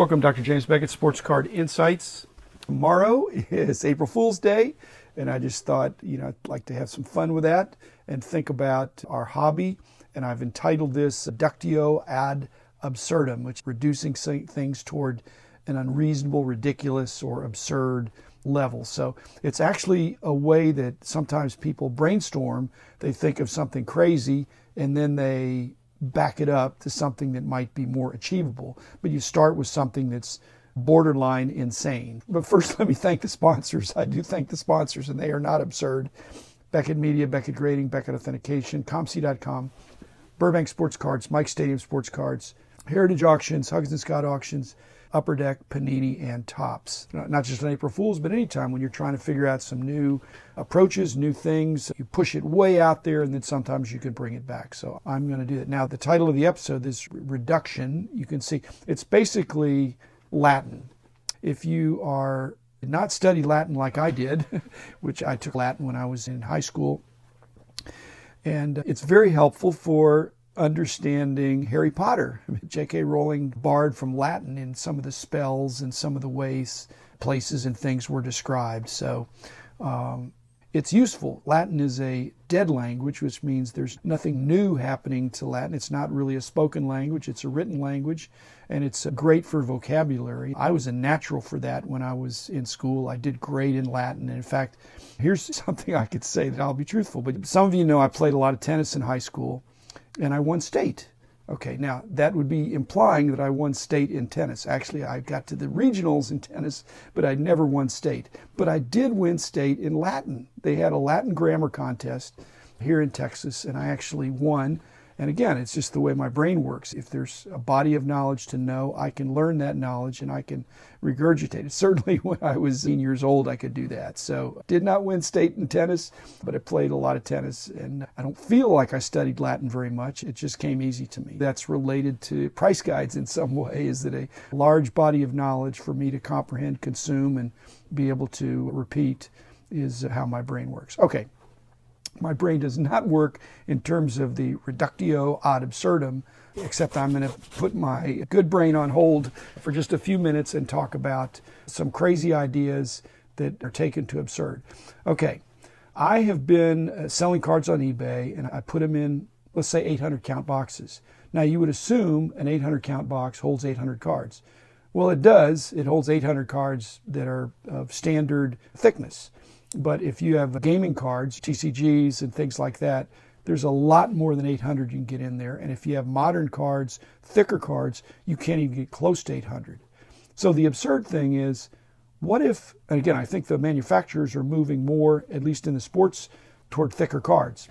Welcome, Dr. James Beckett, Sports Card Insights. Tomorrow is April Fool's Day, and I just thought, you know, I'd like to have some fun with that and think about our hobby. And I've entitled this Reductio ad absurdum, which is reducing things toward an unreasonable, ridiculous, or absurd level. So it's actually a way that sometimes people brainstorm. They think of something crazy and then they back it up to something that might be more achievable. But you start with something that's borderline insane. But first, let me thank the sponsors. I do thank the sponsors, and they are not absurd. Beckett Media, Beckett Grading, Beckett Authentication, ComC.com, Burbank Sports Cards, Mike Stadium Sports Cards, Heritage Auctions, Huggins and Scott Auctions, Upper Deck, Panini, and Topps. Not just on April Fools, but anytime when you're trying to figure out some new approaches, new things, you push it way out there and then sometimes you can bring it back. So I'm going to do that. Now, the title of the episode, this reduction, you can see it's basically Latin. If you are not study Latin like I did, which I took Latin when I was in high school, and it's very helpful for understanding Harry Potter. J.K. Rowling borrowed from Latin in some of the spells and some of the ways, places, and things were described. So um, it's useful. Latin is a dead language, which means there's nothing new happening to Latin. It's not really a spoken language, it's a written language, and it's great for vocabulary. I was a natural for that when I was in school. I did great in Latin. And in fact, here's something I could say that I'll be truthful, but some of you know I played a lot of tennis in high school and I won state. Okay, now that would be implying that I won state in tennis. Actually, I got to the regionals in tennis, but I never won state. But I did win state in Latin. They had a Latin grammar contest here in Texas, and I actually won. And again, it's just the way my brain works. If there's a body of knowledge to know, I can learn that knowledge and I can regurgitate it. Certainly, when I was 18 years old, I could do that. So, did not win state in tennis, but I played a lot of tennis. And I don't feel like I studied Latin very much. It just came easy to me. That's related to price guides in some way, is that a large body of knowledge for me to comprehend, consume, and be able to repeat is how my brain works. Okay, my brain does not work in terms of the reductio ad absurdum, except I'm going to put my good brain on hold for just a few minutes and talk about some crazy ideas that are taken to absurd. Okay, I have been uh, selling cards on eBay and I put them in, let's say, 800 count boxes. Now, you would assume an 800 count box holds 800 cards. Well, it does. It holds 800 cards that are of standard thickness. But if you have gaming cards, TCGs, and things like that, there's a lot more than 800 you can get in there. And if you have modern cards, thicker cards, you can't even get close to 800. So the absurd thing is, what if, and again, I think the manufacturers are moving more, at least in the sports, toward thicker cards.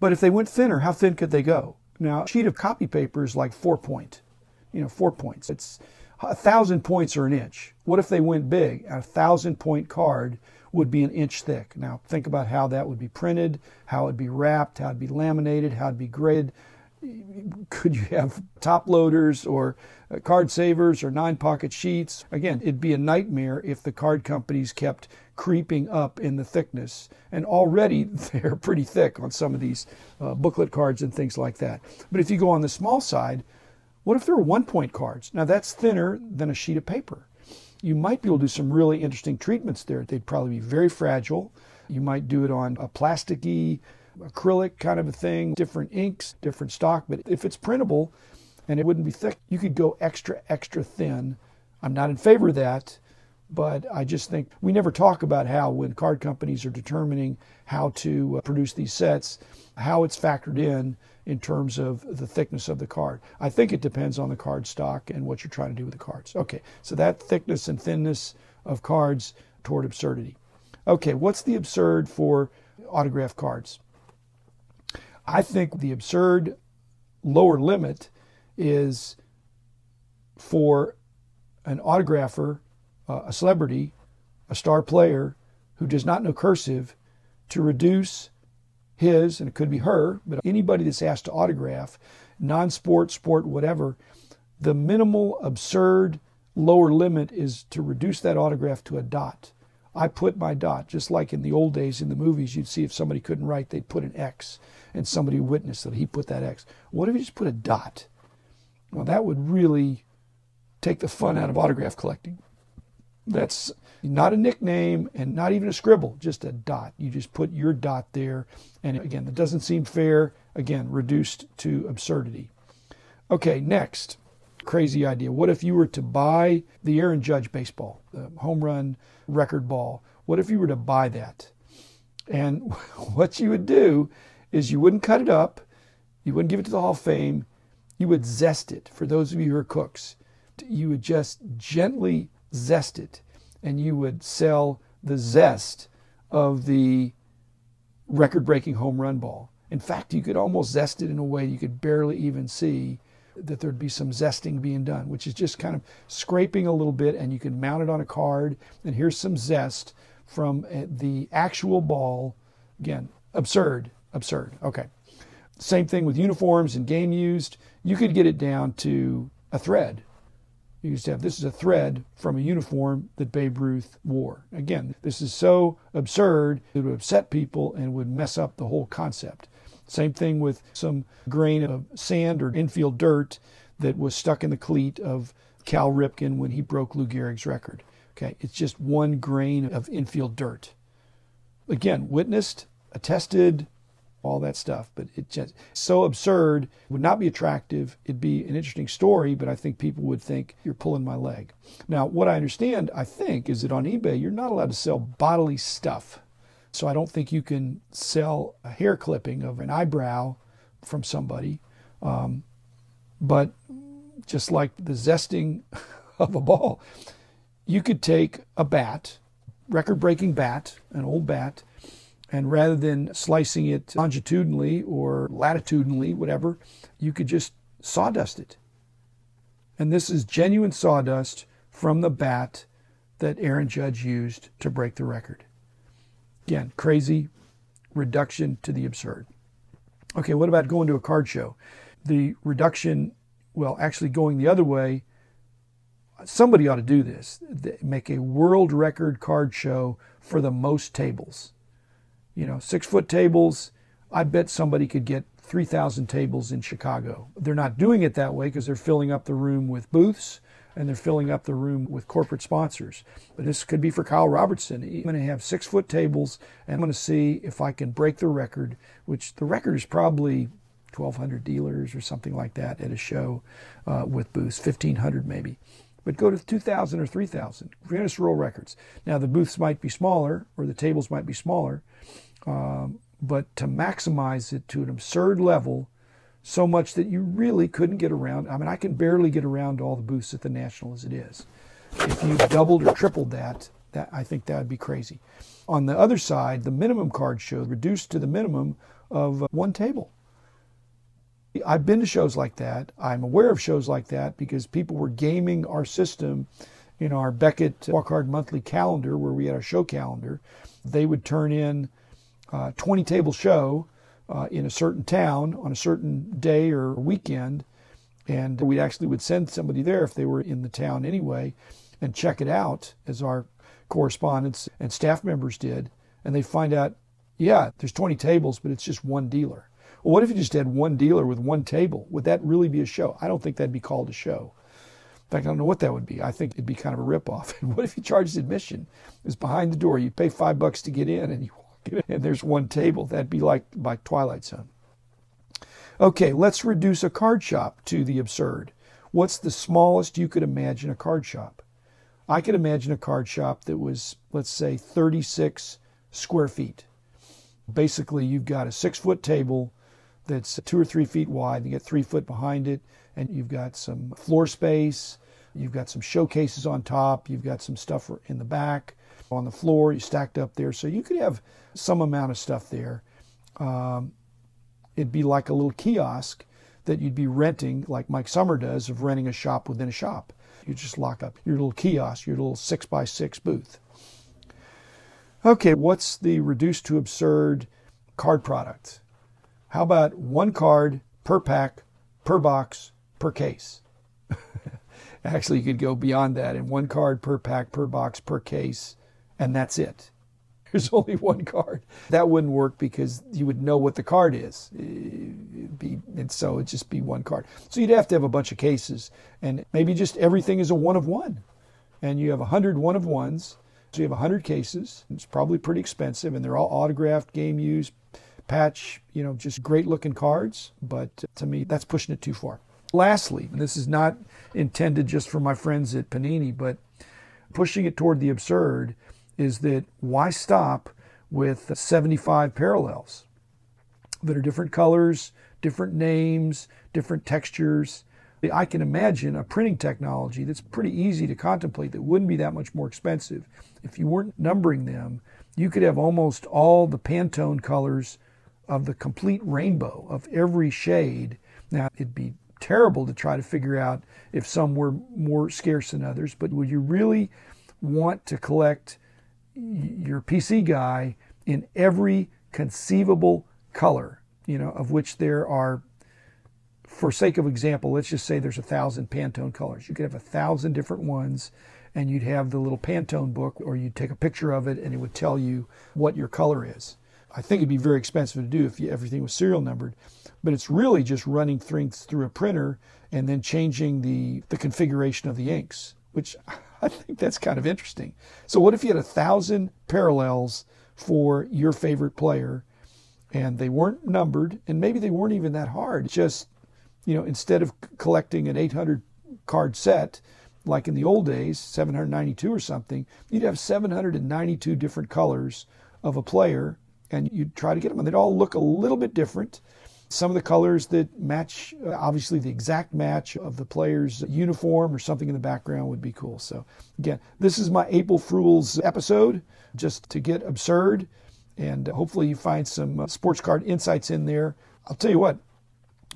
But if they went thinner, how thin could they go? Now, a sheet of copy paper is like four point, you know, four points. It's a thousand points are an inch. What if they went big? A thousand point card would be an inch thick. Now think about how that would be printed, how it'd be wrapped, how it'd be laminated, how it'd be graded. Could you have top loaders or uh, card savers or nine pocket sheets? Again, it'd be a nightmare if the card companies kept creeping up in the thickness. And already they're pretty thick on some of these uh, booklet cards and things like that. But if you go on the small side, what if there were one point cards? Now that's thinner than a sheet of paper. You might be able to do some really interesting treatments there. They'd probably be very fragile. You might do it on a plasticky, acrylic kind of a thing, different inks, different stock. But if it's printable and it wouldn't be thick, you could go extra, extra thin. I'm not in favor of that, but I just think we never talk about how, when card companies are determining how to uh, produce these sets, how it's factored in in terms of the thickness of the card. I think it depends on the card stock and what you're trying to do with the cards. Okay, so that thickness and thinness of cards toward absurdity. Okay, what's the absurd for autograph cards? I think the absurd lower limit is for an autographer, uh, a celebrity, a star player who does not know cursive to reduce his, and it could be her, but anybody that's asked to autograph, non sport, sport, whatever, the minimal, absurd lower limit is to reduce that autograph to a dot. I put my dot, just like in the old days in the movies, you'd see if somebody couldn't write, they'd put an X, and somebody witnessed that he put that X. What if you just put a dot? Well, that would really take the fun out of autograph collecting. That's not a nickname and not even a scribble, just a dot. You just put your dot there. And again, that doesn't seem fair. Again, reduced to absurdity. Okay, next crazy idea. What if you were to buy the Aaron Judge baseball, the home run record ball? What if you were to buy that? And what you would do is you wouldn't cut it up, you wouldn't give it to the Hall of Fame, you would zest it. For those of you who are cooks, you would just gently zest it and you would sell the zest of the record breaking home run ball. In fact, you could almost zest it in a way you could barely even see that there'd be some zesting being done, which is just kind of scraping a little bit, and you can mount it on a card. And here's some zest from uh, the actual ball. Again, absurd, absurd. Okay. Same thing with uniforms and game used. You could get it down to a thread. You used to have this is a thread from a uniform that Babe Ruth wore. Again, this is so absurd it would upset people and would mess up the whole concept. Same thing with some grain of sand or infield dirt that was stuck in the cleat of Cal Ripken when he broke Lou Gehrig's record. Okay, it's just one grain of infield dirt. Again, witnessed, attested, all that stuff. But it's just so absurd, would not be attractive. It'd be an interesting story, but I think people would think you're pulling my leg. Now, what I understand, I think, is that on eBay, you're not allowed to sell bodily stuff. So I don't think you can sell a hair clipping of an eyebrow from somebody. Um, but just like the zesting of a ball, you could take a bat, record breaking bat, an old bat, and rather than slicing it longitudinally or latitudinally, whatever, you could just sawdust it. And this is genuine sawdust from the bat that Aaron Judge used to break the record. Again, crazy reduction to the absurd. Okay, what about going to a card show? The reduction, well, actually going the other way, somebody ought to do this. Make a world record card show for the most tables you know, six foot tables. I bet somebody could get 3,000 tables in Chicago. They're not doing it that way because they're filling up the room with booths and they're filling up the room with corporate sponsors. But this could be for Kyle Robertson. I'm going to have six foot tables and I'm going to see if I can break the record, which the record is probably 1,200 dealers or something like that at a show uh, with booths, 1,500 maybe. But go to 2,000 or 3,000. Guinness World Records. Now the booths might be smaller or the tables might be smaller, um, but to maximize it to an absurd level, so much that you really couldn't get around. I mean, I can barely get around all the booths at the National as it is. If you doubled or tripled that, that I think that would be crazy. On the other side, the minimum card show reduced to the minimum of one table. I've been to shows like that. I'm aware of shows like that because people were gaming our system in our Beckett Walk Hard monthly calendar where we had our show calendar. They would turn in uh, 20 table show uh, in a certain town on a certain day or weekend. And we actually would send somebody there if they were in the town anyway and check it out as our correspondents and staff members did. And they find out, yeah, there's 20 tables, but it's just one dealer. Well, what if you just had one dealer with one table? Would that really be a show? I don't think that'd be called a show. In fact, I don't know what that would be. I think it'd be kind of a ripoff. And what if you charged admission? It's behind the door. You pay five bucks to get in, and you and there's one table. That'd be like by Twilight Zone. Okay, let's reduce a card shop to the absurd. What's the smallest you could imagine a card shop? I could imagine a card shop that was, let's say, 36 square feet. Basically, you've got a six foot table that's two or three feet wide, you get three foot behind it, and you've got some floor space, you've got some showcases on top, you've got some stuff in the back, on the floor, you stacked up there. So you could have some amount of stuff there. Um, it'd be like a little kiosk that you'd be renting, like Mike Summer does, of renting a shop within a shop. You just lock up your little kiosk, your little six by six booth. Okay, what's the reduced to absurd card product? How about one card per pack, per box, per case? Actually, you could go beyond that and one card per pack, per box, per case and that's it. There's only one card. That wouldn't work because you would know what the card is. Be And so it'd just be one card. So you'd have to have a bunch of cases, and maybe just everything is a one of one. And you have a hundred one of ones. So you have a hundred cases. It's probably pretty expensive, and they're all autographed, game used, patch, you know, just great looking cards. But uh, to me, that's pushing it too far. Lastly, and this is not intended just for my friends at Panini, but pushing it toward the absurd is that why stop with 75 parallels that are different colors, different names, different textures? I can imagine a printing technology that's pretty easy to contemplate that wouldn't be that much more expensive. If you weren't numbering them, you could have almost all the Pantone colors of the complete rainbow of every shade. Now, it'd be terrible to try to figure out if some were more scarce than others, but would you really want to collect your PC guy in every conceivable color, you know, of which there are, for sake of example, let's just say there's a thousand Pantone colors. You could have a thousand different ones and you'd have the little Pantone book or you'd take a picture of it and it would tell you what your color is. I think it'd be very expensive to do if you, everything was serial numbered, but it's really just running things through a printer and then changing the, the configuration of the inks, which I think that's kind of interesting. So, what if you had a thousand parallels for your favorite player and they weren't numbered and maybe they weren't even that hard? Just, you know, instead of collecting an 800 card set, like in the old days, 792 or something, you'd have 792 different colors of a player and you'd try to get them. And they'd all look a little bit different. Some of the colors that match, uh, obviously, the exact match of the player's uniform or something in the background would be cool. So, again, this is my April Fool's episode, just to get absurd. And hopefully, you find some uh, sports card insights in there. I'll tell you what,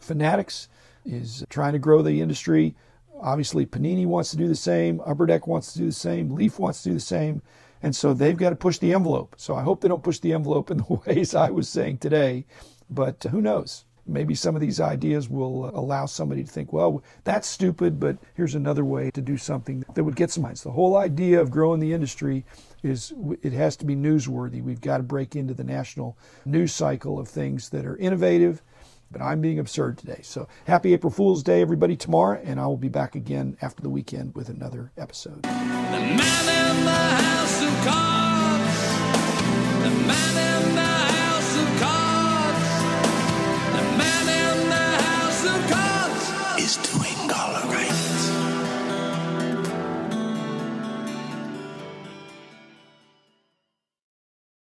Fanatics is trying to grow the industry. Obviously, Panini wants to do the same, Upper Deck wants to do the same, Leaf wants to do the same. And so they've got to push the envelope. So I hope they don't push the envelope in the ways I was saying today. But who knows? Maybe some of these ideas will uh, allow somebody to think, well, that's stupid, but here's another way to do something that would get some minds. The whole idea of growing the industry is it has to be newsworthy. We've got to break into the national news cycle of things that are innovative. But I'm being absurd today. So happy April Fool's Day, everybody, tomorrow, and I will be back again after the weekend with another episode.